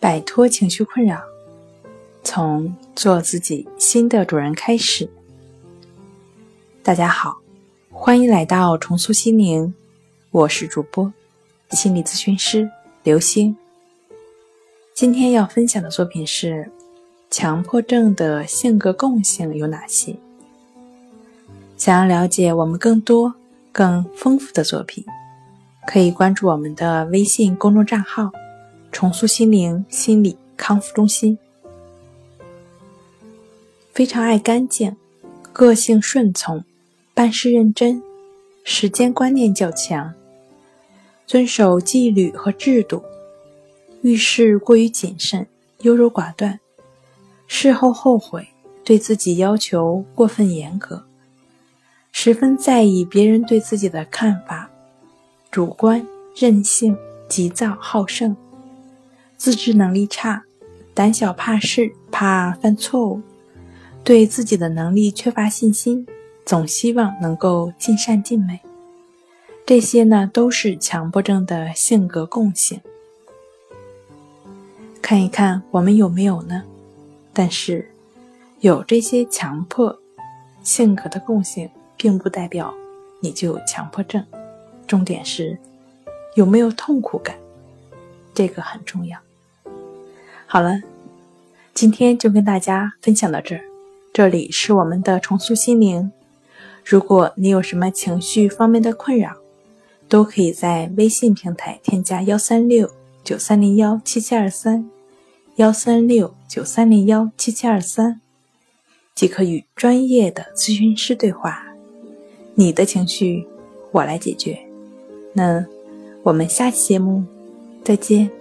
摆脱情绪困扰，从做自己新的主人开始。大家好，欢迎来到重塑心灵，我是主播心理咨询师刘星。今天要分享的作品是：强迫症的性格共性有哪些？想要了解我们更多、更丰富的作品。可以关注我们的微信公众账号“重塑心灵心理康复中心”。非常爱干净，个性顺从，办事认真，时间观念较强，遵守纪律和制度，遇事过于谨慎，优柔寡断，事后后悔，对自己要求过分严格，十分在意别人对自己的看法。主观、任性、急躁、好胜，自制能力差，胆小怕事，怕犯错误，对自己的能力缺乏信心，总希望能够尽善尽美。这些呢，都是强迫症的性格共性。看一看我们有没有呢？但是，有这些强迫性格的共性，并不代表你就有强迫症。重点是有没有痛苦感，这个很重要。好了，今天就跟大家分享到这儿。这里是我们的重塑心灵。如果你有什么情绪方面的困扰，都可以在微信平台添加幺三六九三零幺七七二三幺三六九三零幺七七二三，即可与专业的咨询师对话。你的情绪，我来解决。那我们下期节目再见。